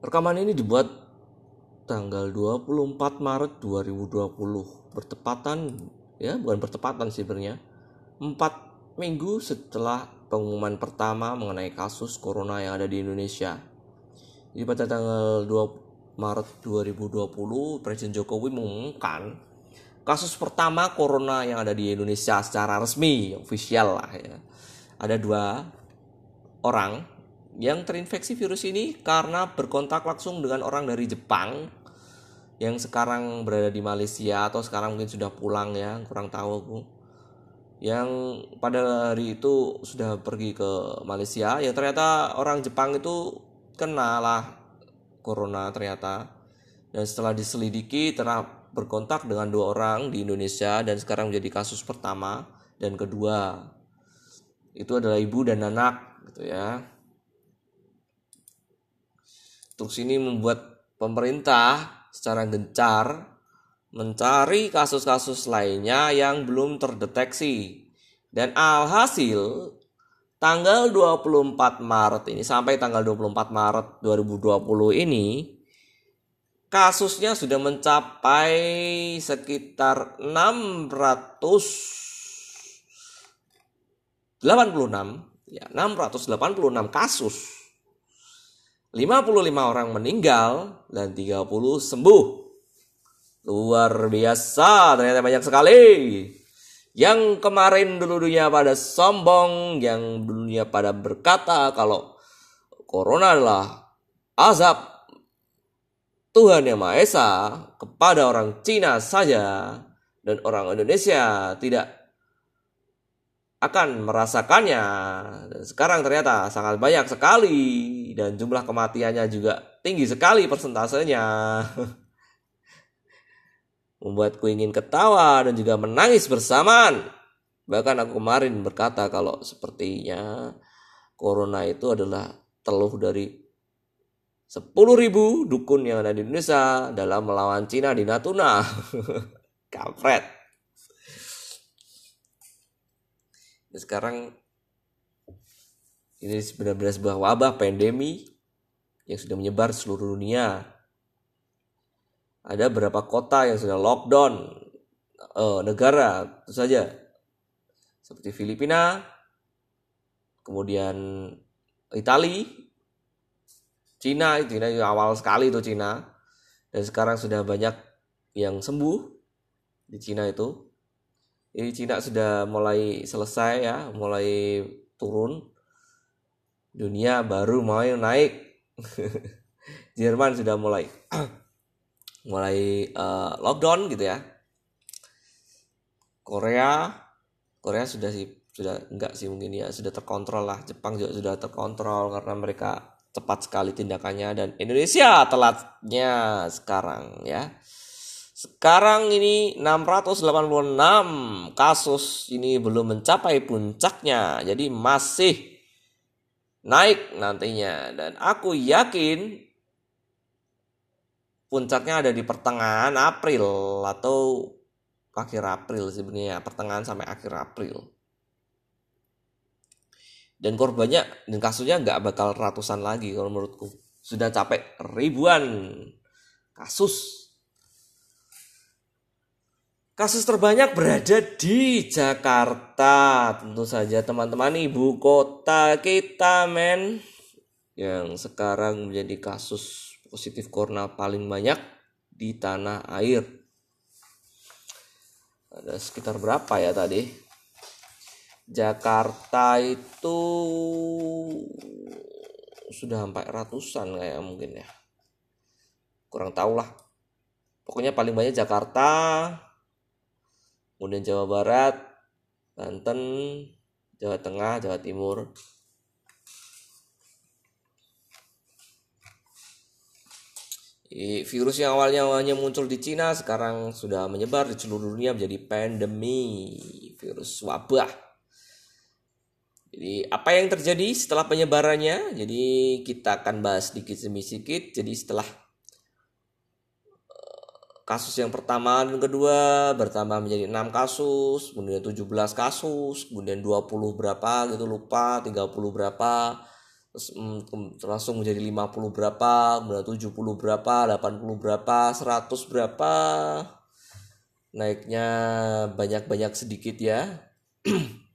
Rekaman ini dibuat tanggal 24 Maret 2020 bertepatan ya bukan bertepatan sih sebenarnya 4 minggu setelah pengumuman pertama mengenai kasus corona yang ada di Indonesia. Jadi pada tanggal 2 Maret 2020 Presiden Jokowi mengumumkan kasus pertama corona yang ada di Indonesia secara resmi, official lah ya. Ada dua orang yang terinfeksi virus ini karena berkontak langsung dengan orang dari Jepang yang sekarang berada di Malaysia atau sekarang mungkin sudah pulang ya kurang tahu aku. Yang pada hari itu sudah pergi ke Malaysia. Ya ternyata orang Jepang itu kena lah corona ternyata. Dan setelah diselidiki telah berkontak dengan dua orang di Indonesia dan sekarang menjadi kasus pertama dan kedua. Itu adalah ibu dan anak gitu ya Terus ini membuat pemerintah secara gencar mencari kasus-kasus lainnya yang belum terdeteksi. Dan alhasil tanggal 24 Maret ini sampai tanggal 24 Maret 2020 ini kasusnya sudah mencapai sekitar 686 ya 686 kasus 55 orang meninggal dan 30 sembuh. Luar biasa, ternyata banyak sekali. Yang kemarin dulunya pada sombong, yang dulunya pada berkata kalau corona adalah azab Tuhan Yang Maha Esa kepada orang Cina saja dan orang Indonesia tidak akan merasakannya. Dan sekarang ternyata sangat banyak sekali dan jumlah kematiannya juga tinggi sekali persentasenya. Membuatku ingin ketawa dan juga menangis bersamaan. Bahkan aku kemarin berkata kalau sepertinya corona itu adalah teluh dari 10 ribu dukun yang ada di Indonesia dalam melawan Cina di Natuna. Kampret. Sekarang ini benar-benar sebuah wabah pandemi yang sudah menyebar seluruh dunia. Ada beberapa kota yang sudah lockdown uh, negara itu saja seperti Filipina, kemudian Italia, Cina, Cina awal sekali itu Cina dan sekarang sudah banyak yang sembuh di Cina itu ini Cina sudah mulai selesai ya, mulai turun. Dunia baru mau naik. Jerman sudah mulai mulai uh, lockdown gitu ya. Korea Korea sudah sih sudah enggak sih mungkin ya sudah terkontrol lah. Jepang juga sudah terkontrol karena mereka cepat sekali tindakannya dan Indonesia telatnya sekarang ya. Sekarang ini 686 kasus ini belum mencapai puncaknya. Jadi masih naik nantinya. Dan aku yakin puncaknya ada di pertengahan April atau akhir April sebenarnya pertengahan sampai akhir April. Dan korbannya dan kasusnya nggak bakal ratusan lagi kalau menurutku. Sudah capek ribuan kasus Kasus terbanyak berada di Jakarta. Tentu saja teman-teman ibu kota kita men. Yang sekarang menjadi kasus positif corona paling banyak di tanah air. Ada sekitar berapa ya tadi? Jakarta itu sudah sampai ratusan kayak mungkin ya. Kurang tahu lah. Pokoknya paling banyak Jakarta, kemudian Jawa Barat, Banten, Jawa Tengah, Jawa Timur. Virus yang awalnya hanya muncul di Cina sekarang sudah menyebar di seluruh dunia menjadi pandemi, virus wabah. Jadi apa yang terjadi setelah penyebarannya? Jadi kita akan bahas sedikit demi sedikit. Jadi setelah kasus yang pertama dan kedua bertambah menjadi 6 kasus, kemudian 17 kasus, kemudian 20 berapa gitu lupa, 30 berapa. terus mm, langsung menjadi 50 berapa kemudian 70 berapa 80 berapa 100 berapa naiknya banyak-banyak sedikit ya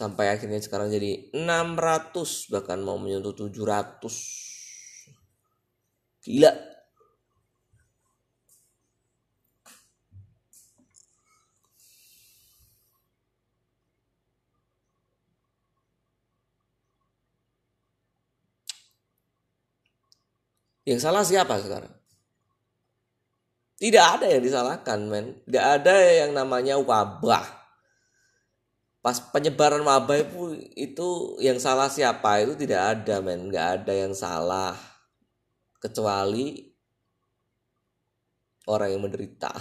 sampai akhirnya sekarang jadi 600 bahkan mau menyentuh 700 gila Yang salah siapa sekarang? Tidak ada yang disalahkan, men. Tidak ada yang namanya wabah. Pas penyebaran wabah itu, itu yang salah siapa? Itu tidak ada, men. Nggak ada yang salah. Kecuali orang yang menderita.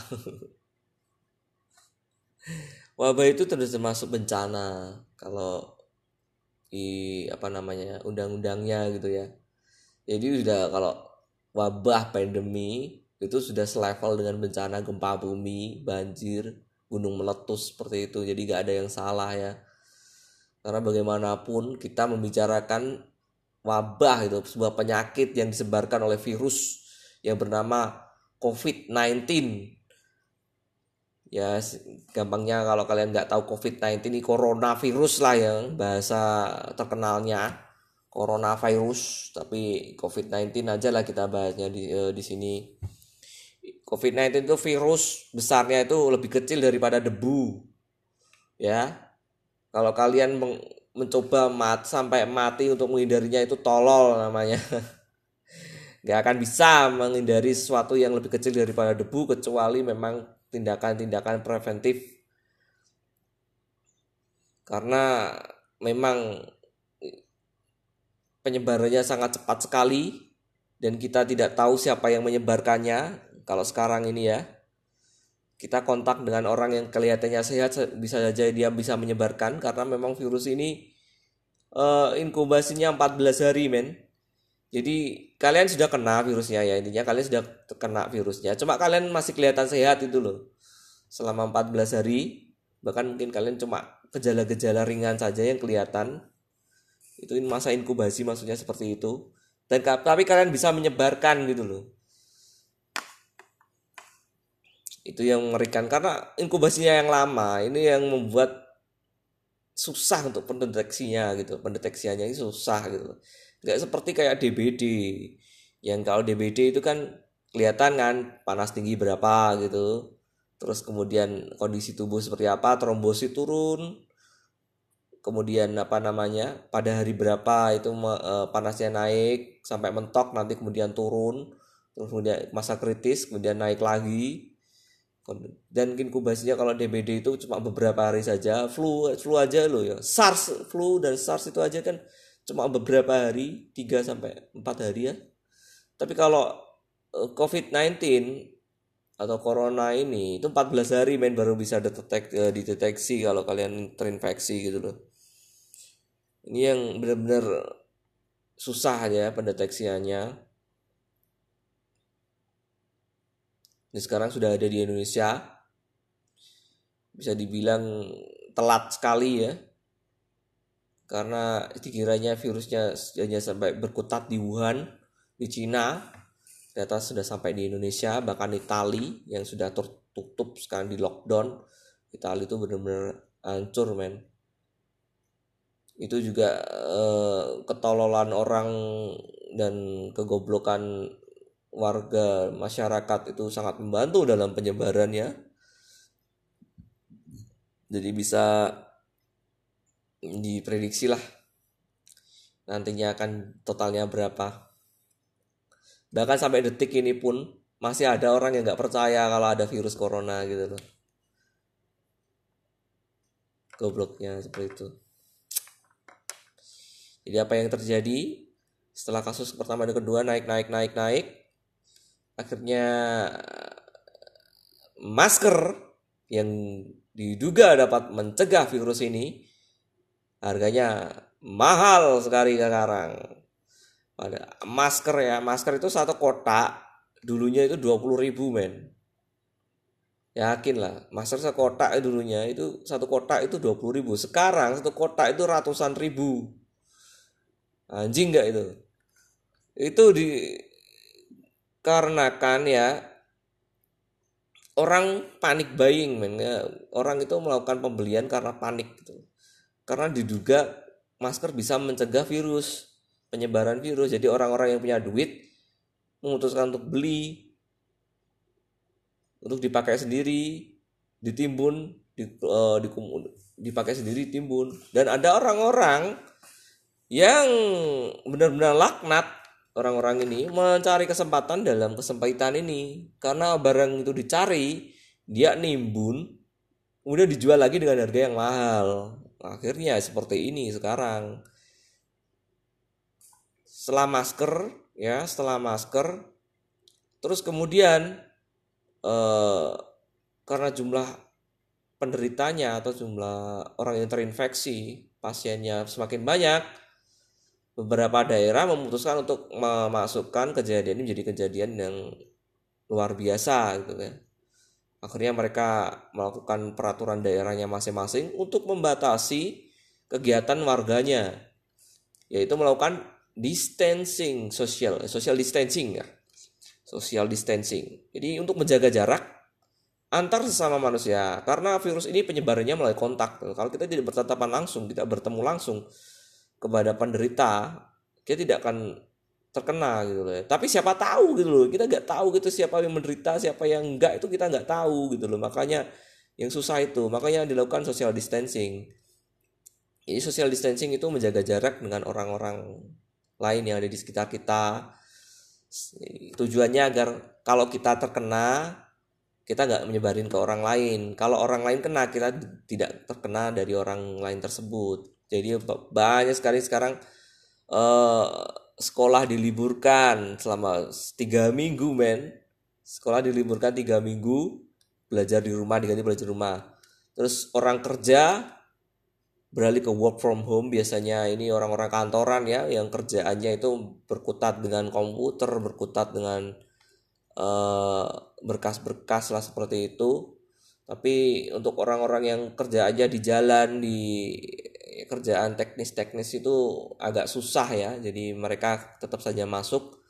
wabah itu terus termasuk bencana. Kalau di apa namanya undang-undangnya gitu ya. Jadi sudah kalau wabah pandemi itu sudah selevel dengan bencana gempa bumi, banjir, gunung meletus seperti itu. Jadi gak ada yang salah ya. Karena bagaimanapun kita membicarakan wabah itu sebuah penyakit yang disebarkan oleh virus yang bernama COVID-19. Ya gampangnya kalau kalian nggak tahu COVID-19 ini coronavirus lah yang bahasa terkenalnya coronavirus tapi COVID-19 aja lah kita bahasnya di uh, di sini. COVID-19 itu virus besarnya itu lebih kecil daripada debu. Ya. Kalau kalian mencoba mat sampai mati untuk menghindarinya itu tolol namanya. Gak akan bisa menghindari sesuatu yang lebih kecil daripada debu kecuali memang tindakan-tindakan preventif. Karena memang penyebarannya sangat cepat sekali dan kita tidak tahu siapa yang menyebarkannya kalau sekarang ini ya kita kontak dengan orang yang kelihatannya sehat bisa saja dia bisa menyebarkan karena memang virus ini uh, inkubasinya 14 hari men. Jadi kalian sudah kena virusnya ya intinya kalian sudah kena virusnya. Cuma kalian masih kelihatan sehat itu loh selama 14 hari. Bahkan mungkin kalian cuma gejala-gejala ringan saja yang kelihatan. Itu masa inkubasi maksudnya seperti itu. Dan tapi kalian bisa menyebarkan gitu loh itu yang mengerikan karena inkubasinya yang lama ini yang membuat susah untuk pendeteksinya gitu. Pendeteksiannya ini susah gitu. Nggak seperti kayak DBD yang kalau DBD itu kan kelihatan kan panas tinggi berapa gitu. Terus kemudian kondisi tubuh seperti apa trombosit turun. Kemudian apa namanya pada hari berapa itu uh, panasnya naik sampai mentok nanti kemudian turun. Terus kemudian masa kritis kemudian naik lagi dan inkubasinya kalau DBD itu cuma beberapa hari saja flu flu aja loh ya. SARS flu dan SARS itu aja kan cuma beberapa hari 3 sampai 4 hari ya. Tapi kalau uh, COVID-19 atau corona ini itu 14 hari main baru bisa detek, uh, dideteksi kalau kalian terinfeksi gitu loh. Ini yang benar-benar susah ya pendeteksiannya ini sekarang sudah ada di Indonesia. Bisa dibilang telat sekali ya. Karena dikiranya virusnya hanya sampai berkutat di Wuhan di Cina. Ternyata sudah sampai di Indonesia bahkan Itali yang sudah tertutup sekarang di lockdown. Itali itu benar-benar hancur men. Itu juga uh, ketololan orang dan kegoblokan warga masyarakat itu sangat membantu dalam penyebarannya. Jadi bisa diprediksi lah nantinya akan totalnya berapa. Bahkan sampai detik ini pun masih ada orang yang nggak percaya kalau ada virus corona gitu loh. Gobloknya seperti itu. Jadi apa yang terjadi? Setelah kasus pertama dan kedua naik naik naik naik akhirnya masker yang diduga dapat mencegah virus ini harganya mahal sekali sekarang. Pada masker ya, masker itu satu kotak dulunya itu 20 ribu men. yakin lah masker sekotak dulunya itu satu kotak itu dua puluh ribu sekarang satu kotak itu ratusan ribu anjing nggak itu itu di karenakan ya orang panik buying men ya, orang itu melakukan pembelian karena panik gitu. Karena diduga masker bisa mencegah virus penyebaran virus. Jadi orang-orang yang punya duit memutuskan untuk beli untuk dipakai sendiri ditimbun di, uh, di, dipakai sendiri timbun. Dan ada orang-orang yang benar-benar laknat orang-orang ini mencari kesempatan dalam kesempitan ini. Karena barang itu dicari dia nimbun kemudian dijual lagi dengan harga yang mahal. Akhirnya seperti ini sekarang. Setelah masker ya setelah masker. Terus kemudian eh, karena jumlah penderitanya atau jumlah orang yang terinfeksi pasiennya semakin banyak beberapa daerah memutuskan untuk memasukkan kejadian ini menjadi kejadian yang luar biasa gitu kan akhirnya mereka melakukan peraturan daerahnya masing-masing untuk membatasi kegiatan warganya yaitu melakukan distancing social social distancing ya social distancing. Jadi untuk menjaga jarak antar sesama manusia karena virus ini penyebarannya melalui kontak. Kalau kita tidak bertatapan langsung, tidak bertemu langsung kepada penderita, kita tidak akan terkena gitu loh. Tapi siapa tahu gitu loh. Kita nggak tahu gitu siapa yang menderita, siapa yang enggak itu kita nggak tahu gitu loh. Makanya yang susah itu, makanya dilakukan social distancing. Ini social distancing itu menjaga jarak dengan orang-orang lain yang ada di sekitar kita tujuannya agar kalau kita terkena kita nggak menyebarin ke orang lain kalau orang lain kena kita tidak terkena dari orang lain tersebut jadi banyak sekali sekarang uh, sekolah diliburkan selama tiga minggu men. Sekolah diliburkan tiga minggu belajar di rumah diganti belajar di rumah. Terus orang kerja beralih ke work from home. Biasanya ini orang-orang kantoran ya yang kerjaannya itu berkutat dengan komputer berkutat dengan berkas eh, berkas-berkas lah seperti itu. Tapi untuk orang-orang yang kerja aja di jalan di kerjaan teknis-teknis itu agak susah ya jadi mereka tetap saja masuk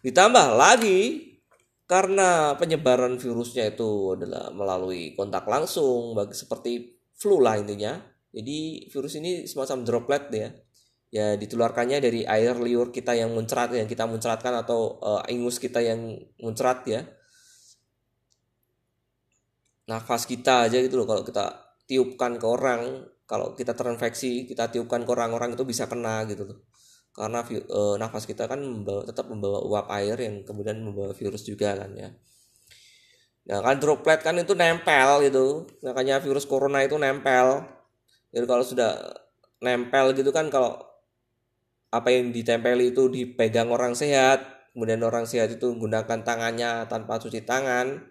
ditambah lagi karena penyebaran virusnya itu adalah melalui kontak langsung bagi seperti flu lah intinya jadi virus ini semacam droplet ya. Ya ditularkannya dari air liur kita yang muncrat yang kita muncratkan atau uh, ingus kita yang muncrat ya. Nafas kita aja gitu loh kalau kita tiupkan ke orang, kalau kita terinfeksi, kita tiupkan ke orang-orang itu bisa kena gitu loh. Karena uh, nafas kita kan membawa, tetap membawa uap air yang kemudian membawa virus juga kan ya. Nah kan droplet kan itu nempel gitu, makanya virus corona itu nempel jadi kalau sudah nempel gitu kan kalau apa yang ditempeli itu dipegang orang sehat kemudian orang sehat itu menggunakan tangannya tanpa cuci tangan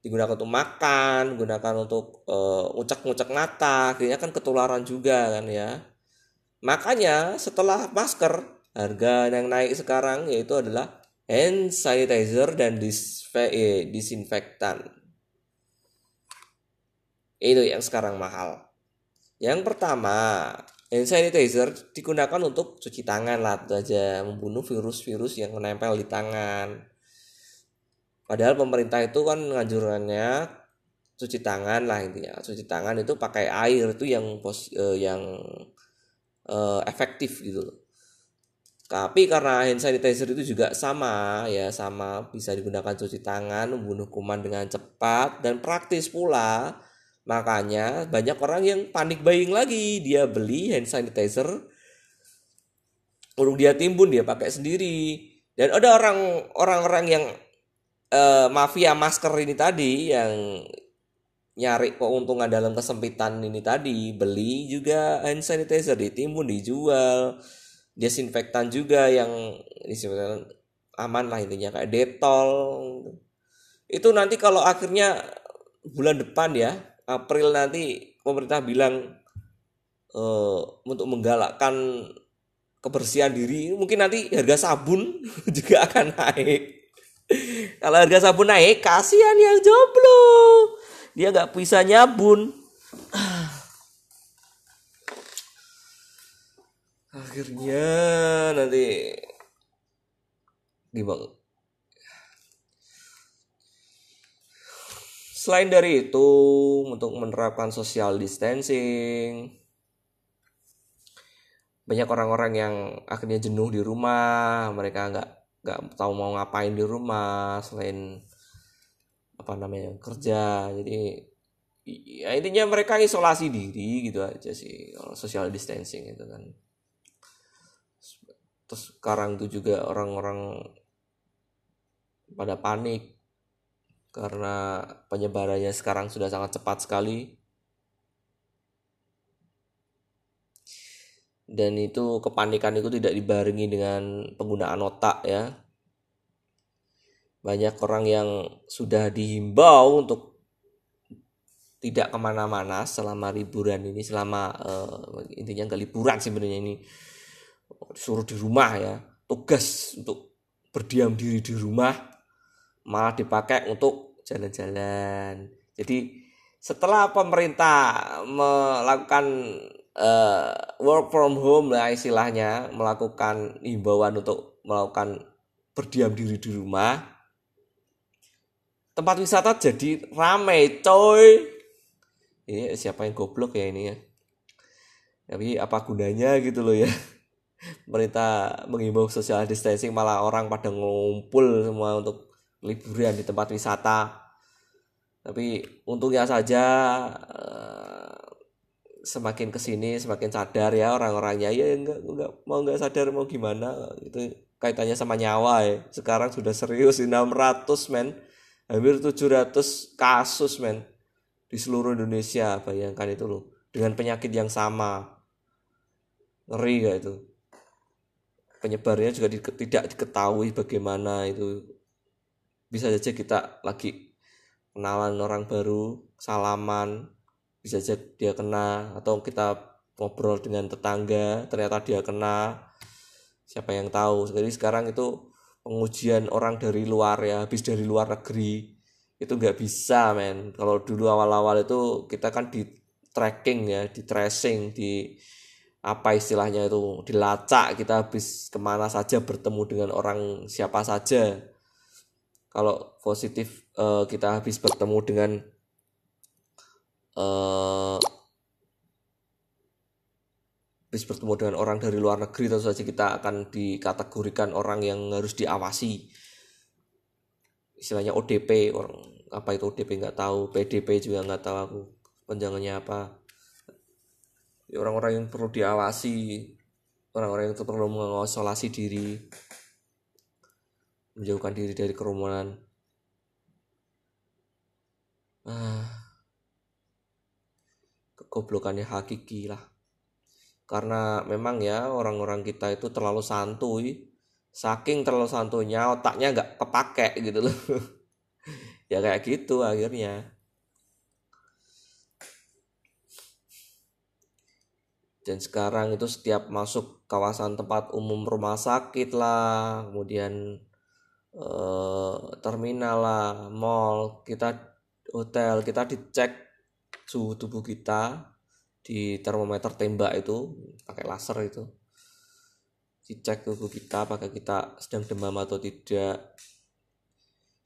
digunakan untuk makan gunakan untuk uh, ngucek-ngucek mata akhirnya kan ketularan juga kan ya. Makanya setelah masker harga yang naik sekarang yaitu adalah hand sanitizer dan eh, disinfektan. Itu yang sekarang mahal. Yang pertama, hand sanitizer digunakan untuk cuci tangan lah itu aja, membunuh virus-virus yang menempel di tangan. Padahal pemerintah itu kan ngajurkannya cuci tangan lah intinya. Cuci tangan itu pakai air itu yang pos, eh, yang eh, efektif gitu loh. Tapi karena hand sanitizer itu juga sama ya sama bisa digunakan cuci tangan membunuh kuman dengan cepat dan praktis pula Makanya banyak orang yang panik buying lagi, dia beli hand sanitizer, urung dia timbun dia pakai sendiri. Dan ada orang orang-orang yang uh, mafia masker ini tadi yang nyari keuntungan dalam kesempitan ini tadi, beli juga hand sanitizer ditimbun dijual, desinfektan juga yang disinfektan aman lah intinya kayak detol. Itu nanti kalau akhirnya bulan depan ya April nanti pemerintah bilang uh, untuk menggalakkan kebersihan diri mungkin nanti harga sabun juga akan naik kalau harga sabun naik kasihan yang jomblo. Dia nggak bisa nyabun. Akhirnya nanti gimana? Selain dari itu untuk menerapkan social distancing banyak orang-orang yang akhirnya jenuh di rumah mereka nggak nggak tahu mau ngapain di rumah selain apa namanya kerja. Jadi ya intinya mereka isolasi diri gitu aja sih kalau social distancing itu kan. Terus sekarang tuh juga orang-orang pada panik karena penyebarannya sekarang sudah sangat cepat sekali dan itu kepanikan itu tidak dibarengi dengan penggunaan otak ya. Banyak orang yang sudah dihimbau untuk tidak ke mana-mana selama liburan ini selama uh, intinya nggak liburan sebenarnya ini. Suruh di rumah ya. Tugas untuk berdiam diri di rumah malah dipakai untuk jalan-jalan. Jadi setelah pemerintah melakukan uh, work from home lah istilahnya melakukan himbauan untuk melakukan berdiam diri di rumah. Tempat wisata jadi ramai coy. Ini siapa yang goblok ya ini ya? Tapi apa gunanya gitu loh ya? Pemerintah mengimbau social distancing malah orang pada ngumpul semua untuk liburan di tempat wisata. Tapi untungnya saja semakin ke sini semakin sadar ya orang-orangnya. Ya enggak enggak mau enggak sadar mau gimana? Itu kaitannya sama nyawa ya sekarang sudah serius 600 men. Hampir 700 kasus men di seluruh Indonesia. Bayangkan itu loh dengan penyakit yang sama. Ngeri gak itu? Penyebarnya juga di, tidak diketahui bagaimana itu. Bisa saja kita lagi kenalan orang baru salaman bisa saja dia kena atau kita ngobrol dengan tetangga ternyata dia kena. Siapa yang tahu? Jadi sekarang itu pengujian orang dari luar ya habis dari luar negeri itu nggak bisa men. Kalau dulu awal-awal itu kita kan di tracking ya di tracing di apa istilahnya itu dilacak kita habis ke mana saja bertemu dengan orang siapa saja. Kalau positif uh, kita habis bertemu dengan uh, bertemu dengan orang dari luar negeri tentu saja kita akan dikategorikan orang yang harus diawasi. Istilahnya ODP orang apa itu ODP nggak tahu PDP juga nggak tahu aku panjangannya apa. Ya, orang-orang yang perlu diawasi orang-orang yang perlu mengisolasi diri menjauhkan diri dari kerumunan. Ah, kegoblokannya hakiki lah. Karena memang ya orang-orang kita itu terlalu santuy. Saking terlalu santunya otaknya nggak kepake gitu loh. Ya kayak gitu akhirnya. Dan sekarang itu setiap masuk kawasan tempat umum rumah sakit lah kemudian eh, terminal lah mall kita hotel kita dicek suhu tubuh kita di termometer tembak itu pakai laser itu. Dicek tubuh kita apakah kita sedang demam atau tidak.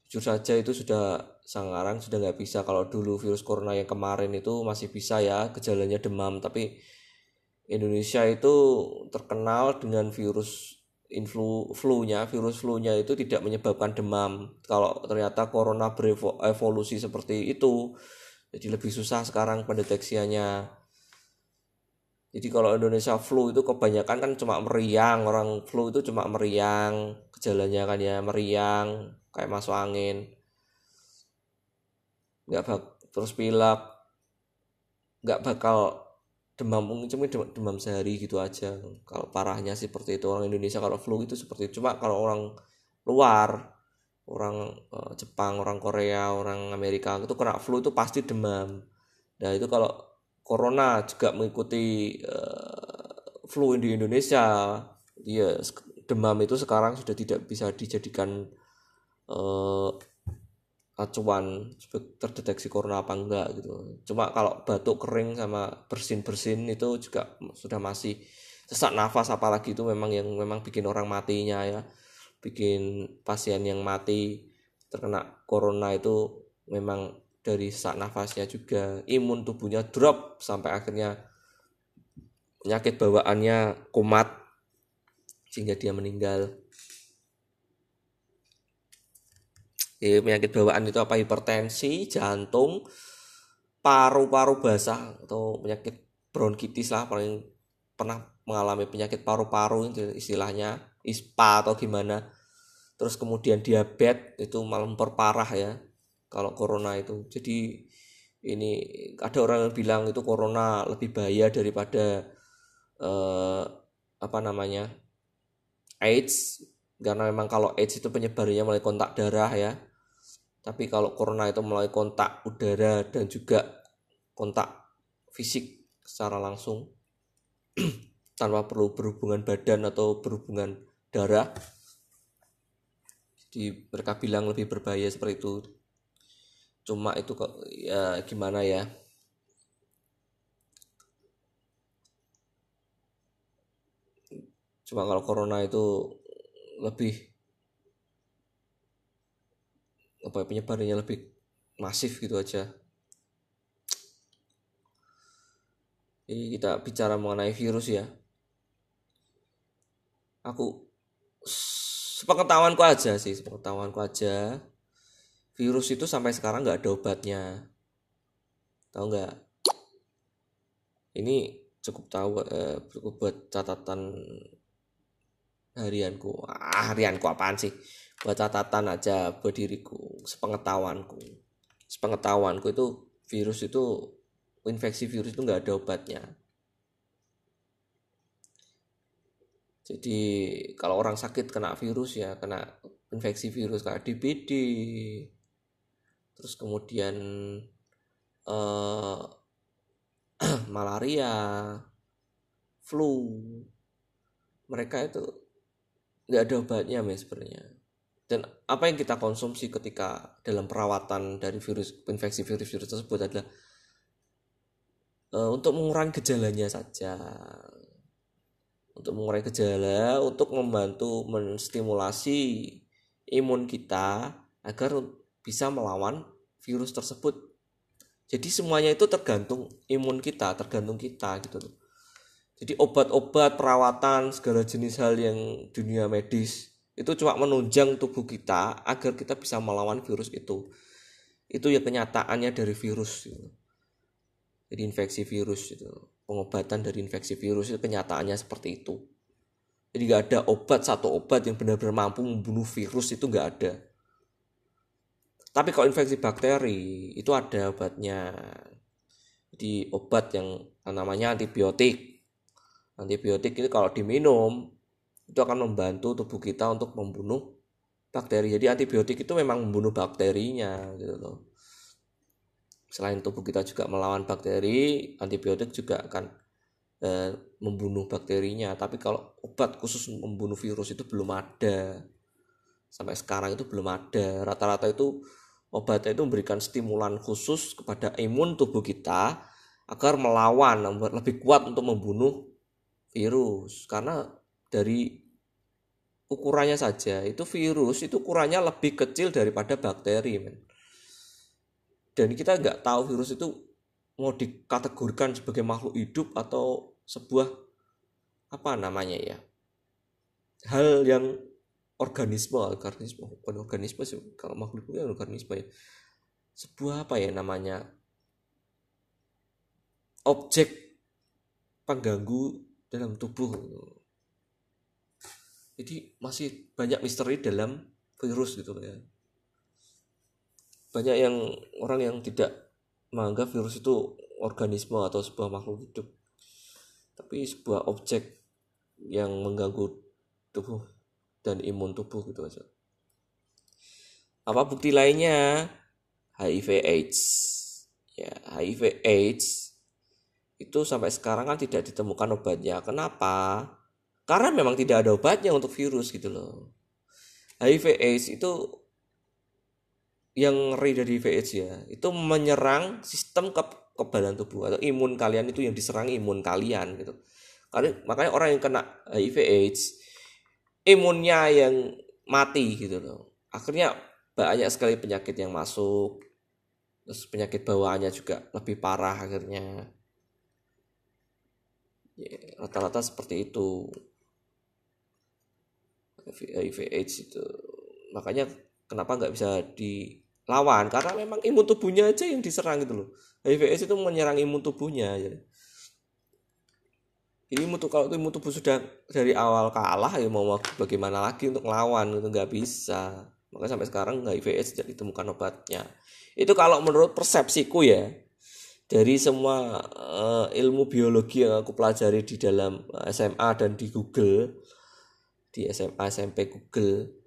Jujur saja itu sudah sekarang sudah nggak bisa. Kalau dulu virus corona yang kemarin itu masih bisa ya gejalanya demam. Tapi Indonesia itu terkenal dengan virus influ flu-nya, virus flu-nya itu tidak menyebabkan demam. Kalau ternyata corona berevolusi seperti itu, jadi lebih susah sekarang pendeteksiannya. Jadi kalau Indonesia flu itu kebanyakan kan cuma meriang, orang flu itu cuma meriang, gejalanya kan ya meriang, kayak masuk angin. Nggak bak terus pilek, nggak bakal demam mungkin cuma demam, demam sehari gitu aja kalau parahnya sih seperti itu orang Indonesia kalau flu itu seperti itu cuma kalau orang luar orang uh, Jepang orang Korea orang Amerika itu kena flu itu pasti demam. Nah itu kalau corona juga mengikuti uh, flu di Indonesia ya demam itu sekarang sudah tidak bisa dijadikan eh, acuan terdeteksi corona apa enggak gitu. Cuma kalau batuk kering sama bersin bersin itu juga sudah masih sesak nafas apalagi itu memang yang memang bikin orang matinya ya bikin pasien yang mati terkena corona itu memang dari sesak nafasnya juga imun tubuhnya drop sampai akhirnya penyakit bawaannya kumat sehingga dia meninggal. Ya, penyakit bawaan itu apa? Hipertensi jantung paru-paru basah atau penyakit bronkitis lah paling pernah mengalami penyakit paru-paru istilahnya ispa atau gimana terus kemudian diabetes itu malah memperparah ya kalau corona itu. Jadi ini ada orang yang bilang itu corona lebih bahaya daripada eh, apa namanya AIDS. Karena memang kalau AIDS itu penyebarannya melalui kontak darah ya. Tapi kalau corona itu melalui kontak udara dan juga kontak fisik secara langsung tanpa perlu berhubungan badan atau berhubungan darah jadi mereka bilang lebih berbahaya seperti itu. Cuma itu kok ya gimana ya? Cuma kalau corona itu lebih apa ya, penyebarannya lebih masif gitu aja. Ini kita bicara mengenai virus ya. Aku sepengetahuanku aja sih sepengetahuanku aja. Virus itu sampai sekarang nggak ada obatnya. Tahu nggak? Ini cukup tahu eh, cukup buat catatan harianku. Ah, harianku apaan sih? Buat catatan aja buat diriku sepengetahuanku. Sepengetahuanku itu virus itu infeksi virus itu nggak ada obatnya jadi kalau orang sakit kena virus ya kena infeksi virus kayak DBD terus kemudian eh, malaria flu. Mereka itu nggak ada obatnya mas sebenarnya. Dan apa yang kita konsumsi ketika dalam perawatan dari virus infeksi virus-virus tersebut adalah uh, untuk mengurangi gejalanya saja untuk mengurangi gejala untuk membantu menstimulasi imun kita agar bisa melawan virus tersebut. Jadi semuanya itu tergantung imun kita tergantung kita gitu loh. Jadi obat-obat perawatan segala jenis hal yang dunia medis itu cuma menunjang tubuh kita agar kita bisa melawan virus itu. Itu ya kenyataannya dari virus gitu. jadi infeksi virus itu pengobatan dari infeksi virus itu kenyataannya seperti itu jadi nggak ada obat satu obat yang benar-benar mampu membunuh virus itu nggak ada tapi kalau infeksi bakteri itu ada obatnya jadi obat yang namanya antibiotik antibiotik itu kalau diminum itu akan membantu tubuh kita untuk membunuh bakteri. Jadi antibiotik itu memang membunuh bakterinya gitu loh. Selain tubuh kita juga melawan bakteri, antibiotik juga akan e, membunuh bakterinya. Tapi kalau obat khusus membunuh virus itu belum ada. Sampai sekarang itu belum ada. Rata-rata itu obatnya itu memberikan stimulan khusus kepada imun tubuh kita agar melawan lebih kuat untuk membunuh virus karena dari ukurannya saja itu virus itu ukurannya lebih kecil daripada bakteri men. Dan kita nggak tahu virus itu mau dikategorikan sebagai makhluk hidup atau sebuah apa namanya ya hal yang organisme organisme bukan organisme sih kalau makhluk itu kan organisme ya. Sebuah apa ya namanya objek pengganggu dalam tubuh. Jadi masih banyak misteri dalam virus gitu ya banyak yang orang yang tidak menganggap virus itu organisme atau sebuah makhluk hidup. Tapi sebuah objek yang mengganggu tubuh dan imun tubuh gitu aja. Apa bukti lainnya? HIV AIDS ya HIV AIDS itu sampai sekarang kan tidak ditemukan obatnya. Kenapa? Karena memang tidak ada obatnya untuk virus gitu loh. HIV AIDS itu yang ngeri dari VH ya itu menyerang sistem ke kekebalan tubuh atau imun kalian itu yang diserang imun kalian gitu. Karena makanya orang yang kena HIV AIDS imunnya yang mati gitu loh. Akhirnya banyak sekali penyakit yang masuk terus penyakit bawaannya juga lebih parah akhirnya. Ya, rata-rata seperti itu. HIV AIDS itu. Makanya kenapa nggak bisa dilawan karena memang imun tubuhnya aja yang diserang gitu loh. HIV AIDS itu menyerang imun tubuhnya jadi ini mutu kalau imun tubuh sudah dari awal kalah ya mau bagaimana lagi untuk melawan itu nggak bisa. Makanya sampai sekarang HIV AIDS tidak ditemukan obatnya. Itu kalau menurut persepsiku ya dari semua uh, ilmu biologi yang aku pelajari di dalam SMA dan di Google di SMA SMP Google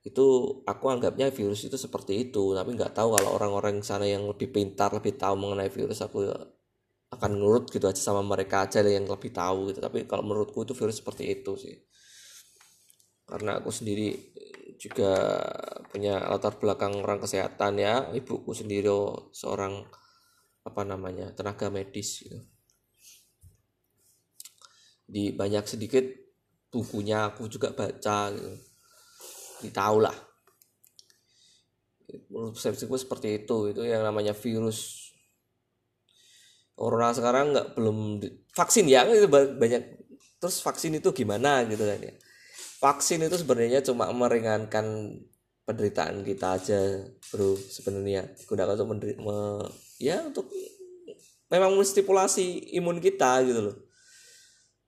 itu aku anggapnya virus itu seperti itu tapi nggak tahu kalau orang-orang sana yang lebih pintar lebih tahu mengenai virus aku akan nurut gitu aja sama mereka aja yang lebih tahu gitu. Tapi kalau menurutku itu virus seperti itu sih. Karena aku sendiri juga punya latar belakang orang kesehatan ya ibuku sendiri oh, seorang apa namanya tenaga medis gitu. Di banyak sedikit bukunya aku juga baca gitu ditahu lah menurut persepsiku seperti itu itu yang namanya virus. Corona sekarang nggak belum vaksin ya itu banyak. Terus vaksin itu gimana gitu kan ya. Vaksin itu sebenarnya cuma meringankan penderitaan kita aja bro sebenarnya. Gunakan untuk menderita me, ya untuk memang menstipulasi imun kita gitu loh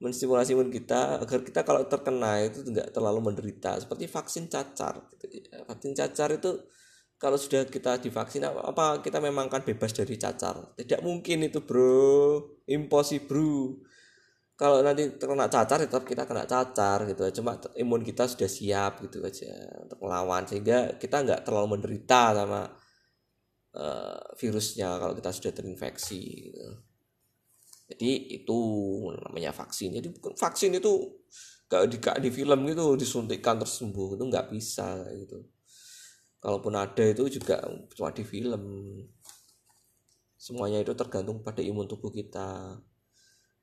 menstimulasi imun kita agar kita kalau terkena itu tidak terlalu menderita. Seperti vaksin cacar gitu ya. vaksin cacar itu kalau sudah kita divaksin apa kita memang kan bebas dari cacar? Tidak mungkin itu bro. Impossible kalau nanti terkena cacar tetap kita kena cacar gitu cuma imun kita sudah siap gitu aja untuk melawan. Sehingga kita nggak terlalu menderita sama uh, virusnya kalau kita sudah terinfeksi gitu jadi itu namanya vaksin. Jadi vaksin itu gak di, di film gitu disuntikkan terus sembuh itu nggak bisa gitu. Kalaupun ada itu juga cuma di film. Semuanya itu tergantung pada imun tubuh kita.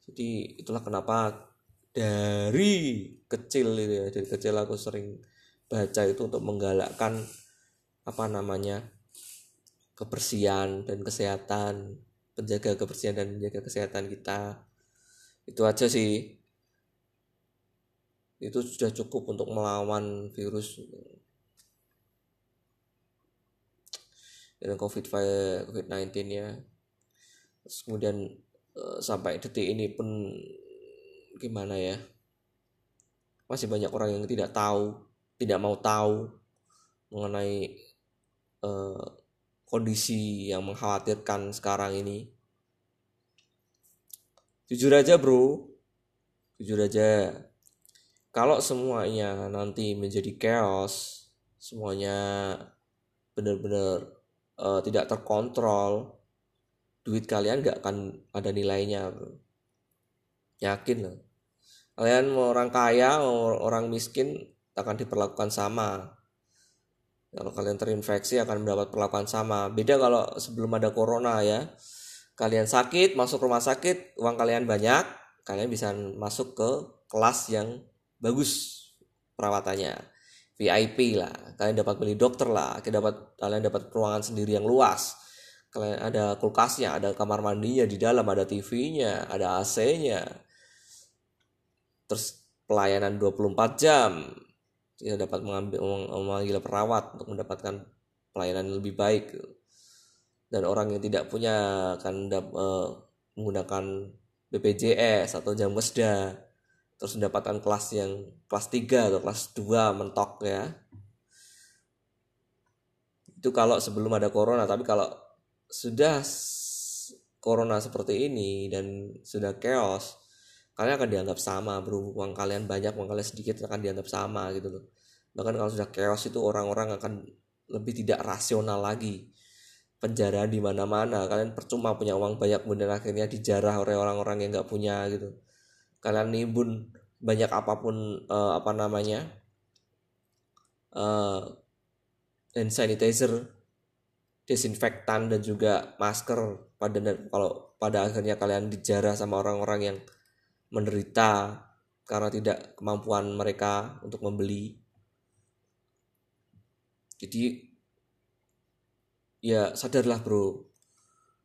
Jadi itulah kenapa dari kecil itu ya dari kecil aku sering baca itu untuk menggalakkan apa namanya kebersihan dan kesehatan menjaga kebersihan dan menjaga kesehatan kita. Itu aja sih. Itu sudah cukup untuk melawan virus. Dan covid covid 19 ya. Terus kemudian eh, sampai detik ini pun gimana ya? Masih banyak orang yang tidak tahu tidak mau tahu mengenai uh, kondisi yang mengkhawatirkan sekarang ini. Jujur aja bro. Jujur aja. Kalau semuanya nanti menjadi chaos semuanya benar-benar uh, tidak terkontrol duit kalian gak akan ada nilainya bro. Yakin loh kalian mau orang kaya mau orang miskin akan diperlakukan sama kalau kalian terinfeksi akan mendapat perlakuan sama. Beda kalau sebelum ada corona ya. Kalian sakit masuk rumah sakit uang kalian banyak kalian bisa masuk ke kelas yang bagus perawatannya. VIP lah. Kalian dapat beli dokter lah. Kalian dapat kalian dapat ruangan sendiri yang luas. Kalian ada kulkasnya ada kamar mandinya di dalam ada TV-nya ada AC-nya terus pelayanan 24 jam kita dapat mengambil memanggil perawat untuk mendapatkan pelayanan lebih baik. Dan orang yang tidak punya akan uh, menggunakan BPJS atau jam kesda terus mendapatkan kelas yang kelas 3 atau kelas 2 mentok ya. Itu kalau sebelum ada corona tapi kalau sudah corona seperti ini dan sudah chaos kalian akan dianggap sama bro. Uang kalian banyak uang kalian sedikit akan dianggap sama gitu loh. Bahkan kalau sudah chaos itu orang-orang akan lebih tidak rasional lagi. Penjara di mana-mana. Kalian percuma punya uang banyak kemudian akhirnya dijarah oleh orang-orang yang nggak punya gitu. Kalian nimbun banyak apa pun uh, apa namanya uh, hand sanitizer desinfektan dan juga masker pada kalau pada akhirnya kalian dijarah sama orang-orang yang menderita karena tidak kemampuan mereka untuk membeli. Jadi ya sadarlah bro.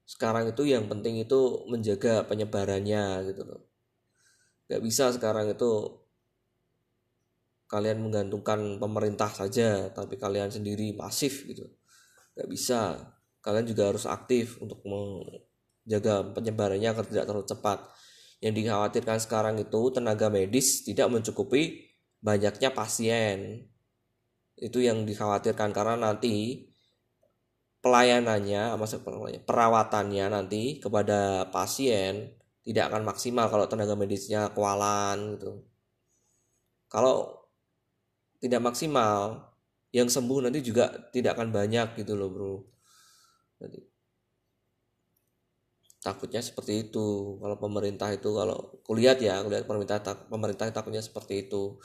Sekarang itu yang penting itu menjaga penyebarannya gitu loh. Gak bisa sekarang itu kalian menggantungkan pemerintah saja tapi kalian sendiri pasif gitu. Gak bisa. Kalian juga harus aktif untuk menjaga penyebarannya agar tidak terlalu cepat yang dikhawatirkan sekarang itu tenaga medis tidak mencukupi banyaknya pasien itu yang dikhawatirkan karena nanti pelayanannya maksudnya perawatannya nanti kepada pasien tidak akan maksimal kalau tenaga medisnya kewalan gitu. Kalau tidak maksimal, yang sembuh nanti juga tidak akan banyak gitu loh bro. Jadi, takutnya seperti itu. Kalau pemerintah itu kalau kulihat ya, kulihat pemerintah pemerintah takutnya seperti itu.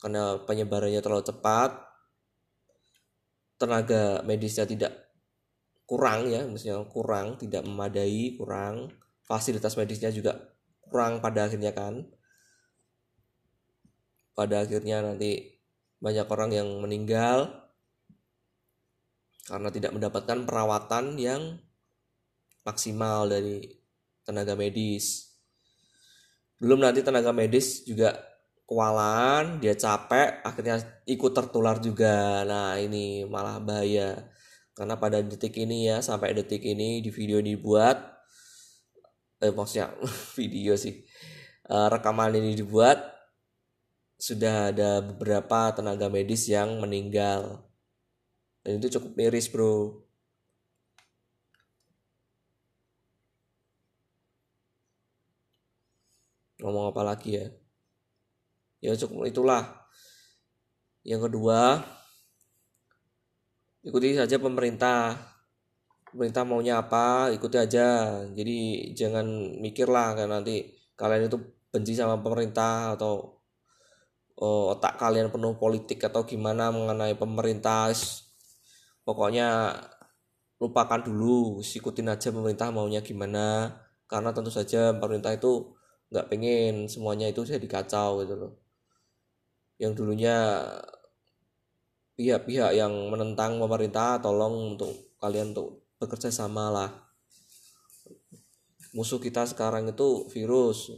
Karena penyebarannya terlalu cepat, tenaga medisnya tidak kurang ya misalnya kurang tidak memadai kurang. Fasilitas medisnya juga kurang pada akhirnya kan. Pada akhirnya nanti banyak orang yang meninggal karena tidak mendapatkan perawatan yang maksimal dari tenaga medis. Belum nanti tenaga medis juga kewalahan dia capek akhirnya ikut tertular juga. Nah ini malah bahaya. Karena pada detik ini ya sampai detik ini di video dibuat eh maksudnya video sih uh, rekaman ini dibuat sudah ada beberapa tenaga medis yang meninggal. Dan itu cukup miris bro ngomong apa lagi ya? Ya cukup itulah. Yang kedua ikuti saja pemerintah. Pemerintah maunya apa ikuti aja. Jadi jangan mikirlah kan nanti kalian itu benci sama pemerintah atau oh, otak kalian penuh politik atau gimana mengenai pemerintah. Pokoknya lupakan dulu ikutin aja pemerintah maunya gimana. Karena tentu saja pemerintah itu nggak pengen semuanya itu jadi kacau gitu loh. Yang dulunya pihak-pihak yang menentang pemerintah tolong untuk kalian untuk bekerja sama lah. Musuh kita sekarang itu virus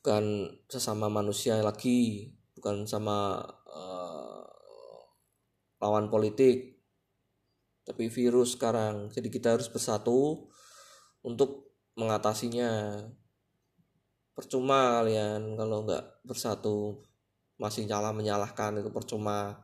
bukan sesama manusia lagi bukan sama uh, lawan politik tapi virus sekarang. Jadi kita harus bersatu untuk mengatasinya. Percuma kalian kalau nggak bersatu masih nyala menyalahkan itu percuma.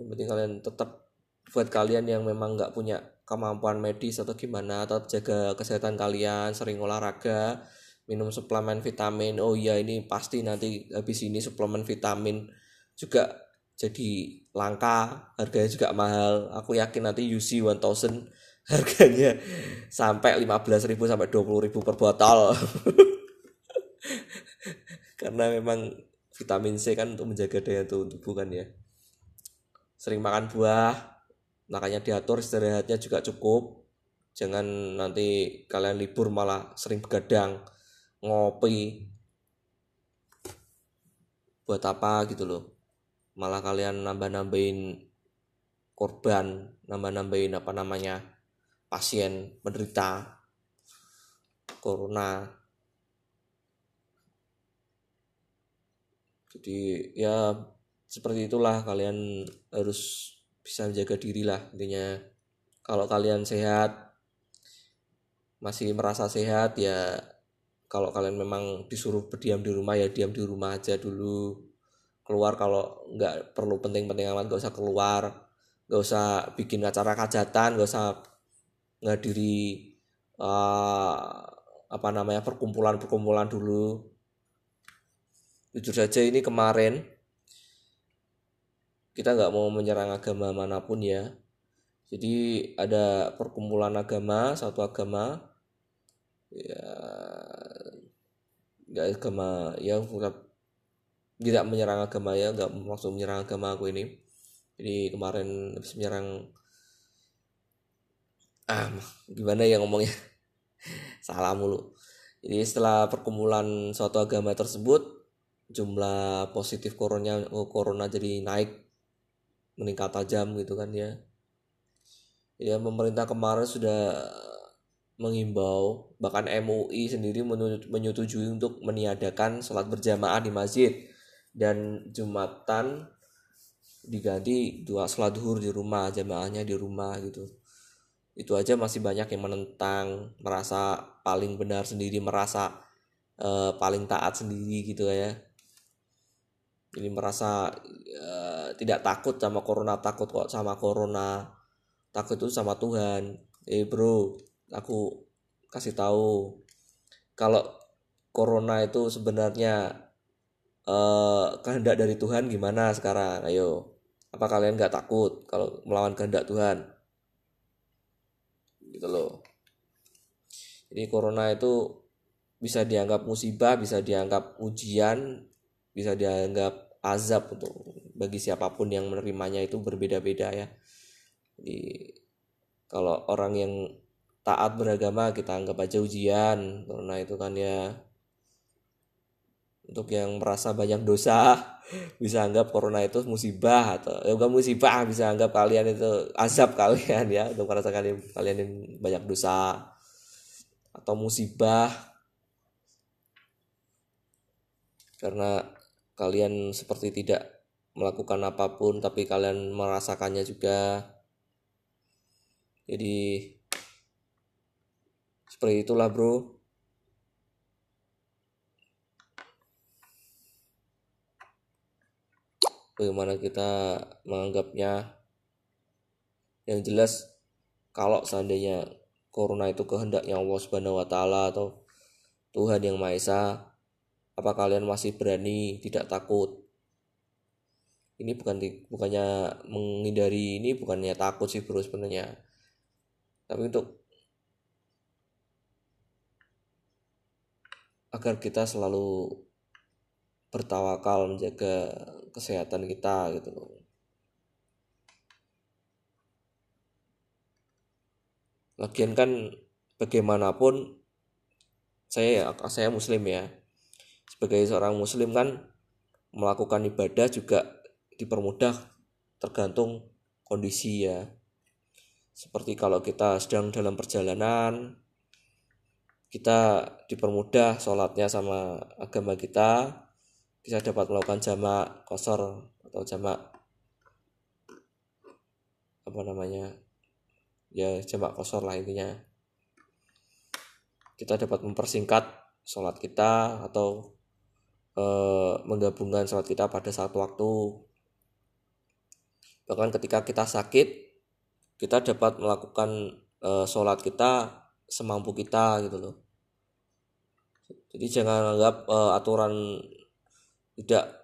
Yang penting kalian tetap buat kalian yang memang nggak punya kemampuan medis atau gimana atau jaga kesehatan kalian sering olahraga minum suplemen vitamin. Oh iya ini pasti nanti habis ini suplemen vitamin juga jadi langka harganya juga mahal. Aku yakin nanti UC 1000 harganya sampai 15.000 sampai 20.000 per botol. Karena memang vitamin C kan untuk menjaga daya tubuh kan ya. Sering makan buah makanya diatur istirahatnya juga cukup. Jangan nanti kalian libur malah sering begadang ngopi. Buat apa gitu loh. Malah kalian nambah-nambahin korban nambah-nambahin apa namanya pasien menderita corona. Jadi ya seperti itulah kalian harus bisa menjaga diri lah intinya. Kalau kalian sehat masih merasa sehat ya kalau kalian memang disuruh berdiam di rumah ya diam di rumah aja dulu. Keluar kalau nggak perlu penting-penting amat nggak usah keluar. Nggak usah bikin acara kajatan nggak usah ngadiri uh, apa namanya perkumpulan-perkumpulan dulu. Jujur saja ini kemarin kita nggak mau menyerang agama mana pun ya. Jadi ada perkumpulan agama satu agama ya nggak agama ya tidak menyerang agama ya nggak maksud menyerang agama aku ini. Jadi kemarin menyerang ah gimana ya ngomongnya? Salah mulu. Jadi setelah perkumpulan suatu agama tersebut jumlah positif corona oh, corona jadi naik meningkat tajam gitu kan ya. Ya pemerintah kemarin sudah mengimbau bahkan MUI sendiri menyetujui untuk meniadakan sholat berjamaah di masjid. Dan jumatan diganti dua sholat duhur di rumah jamaahnya di rumah gitu itu aja masih banyak yang menentang merasa paling benar sendiri merasa uh, paling taat sendiri gitu ya. Jadi merasa uh, tidak takut sama corona takut kok sama corona takut itu sama Tuhan. Eh bro aku kasih tahu kalau corona itu sebenarnya uh, kehendak dari Tuhan gimana sekarang? Ayo apa kalian nggak takut kalau melawan kehendak Tuhan gitu loh. Jadi corona itu bisa dianggap musibah bisa dianggap ujian bisa dianggap azab untuk bagi siapa pun yang menerimanya itu berbeda-beda ya. Jadi kalau orang yang taat beragama kita anggap aja ujian karena itu kan ya untuk yang merasa banyak dosa bisa anggap corona itu musibah atau ya bukan musibah bisa anggap kalian itu azab kalian ya untuk merasa kalian kalian yang banyak dosa atau musibah. Karena kalian seperti tidak melakukan apa pun tapi kalian merasakannya juga. Jadi seperti itulah bro bagaimana kita menganggapnya. Yang jelas kalau seandainya corona itu kehendaknya Allah Subhanahu wa taala atau Tuhan yang Maha Esa apa kalian masih berani tidak takut? Ini bukan bukannya menghindari ini bukannya takut sih bro sebenarnya. Tapi untuk agar kita selalu bertawakal menjaga kesehatan kita gitu loh. Lagian kan bagaimanapun saya saya muslim ya. Sebagai seorang muslim kan melakukan ibadah juga dipermudah tergantung kondisi ya. Seperti kalau kita sedang dalam perjalanan kita dipermudah sholatnya sama agama kita bisa dapat melakukan jamak kosor atau jamak apa namanya? Ya jamak kosor lah intinya. Kita dapat mempersingkat sholat kita atau e, menggabungkan sholat kita pada satu waktu. Bahkan ketika kita sakit kita dapat melakukan e, sholat kita semampu kita gitu loh. Jadi jangan anggap uh, aturan tidak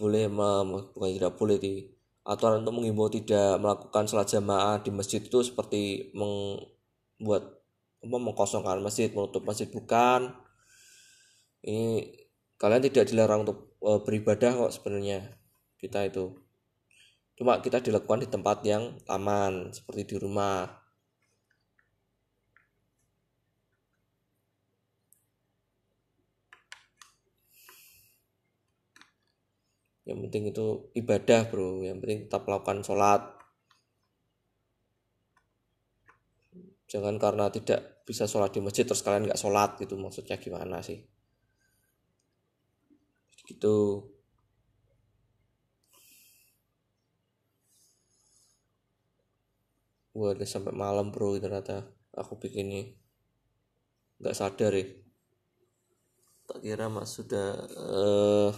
boleh bukan tidak boleh di aturan untuk mengimbau tidak melakukan sholat jamaah di masjid itu seperti membuat mengkosongkan masjid menutup masjid bukan. Ini kalian tidak dilarang untuk uh, beribadah kok sebenarnya kita itu. Cuma kita dilakukan di tempat yang aman seperti di rumah yang penting itu ibadah bro. Yang penting tetap melakukan sholat. Jangan karena tidak bisa sholat di masjid terus kalian nggak sholat gitu. Maksudnya gimana sih? Gitu. Wah, udah sampai malam bro ternyata. Aku bikin ini. Nggak sadar ya. Tak kira mas sudah uh,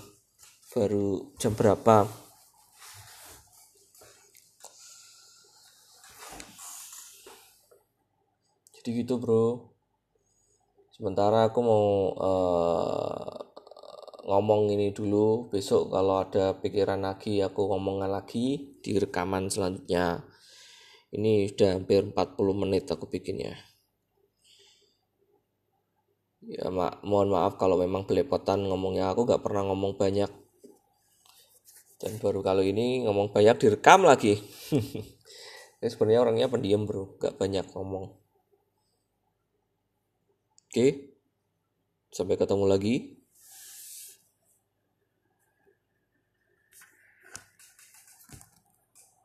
baru jam berapa? Jadi gitu bro. Sementara aku mau uh, ngomong ini dulu. Besok kalau ada pikiran lagi aku ngomongnya lagi di rekaman selanjutnya. Ini udah hampir 40 menit aku bikinnya. Ya mak mohon maaf kalau memang belepotan ngomongnya. Aku gak pernah ngomong banyak dan baru kali ini ngomong banyak direkam lagi. Ini sebenarnya orangnya pendiam bro. Gak banyak ngomong. Oke. Sampai ketemu lagi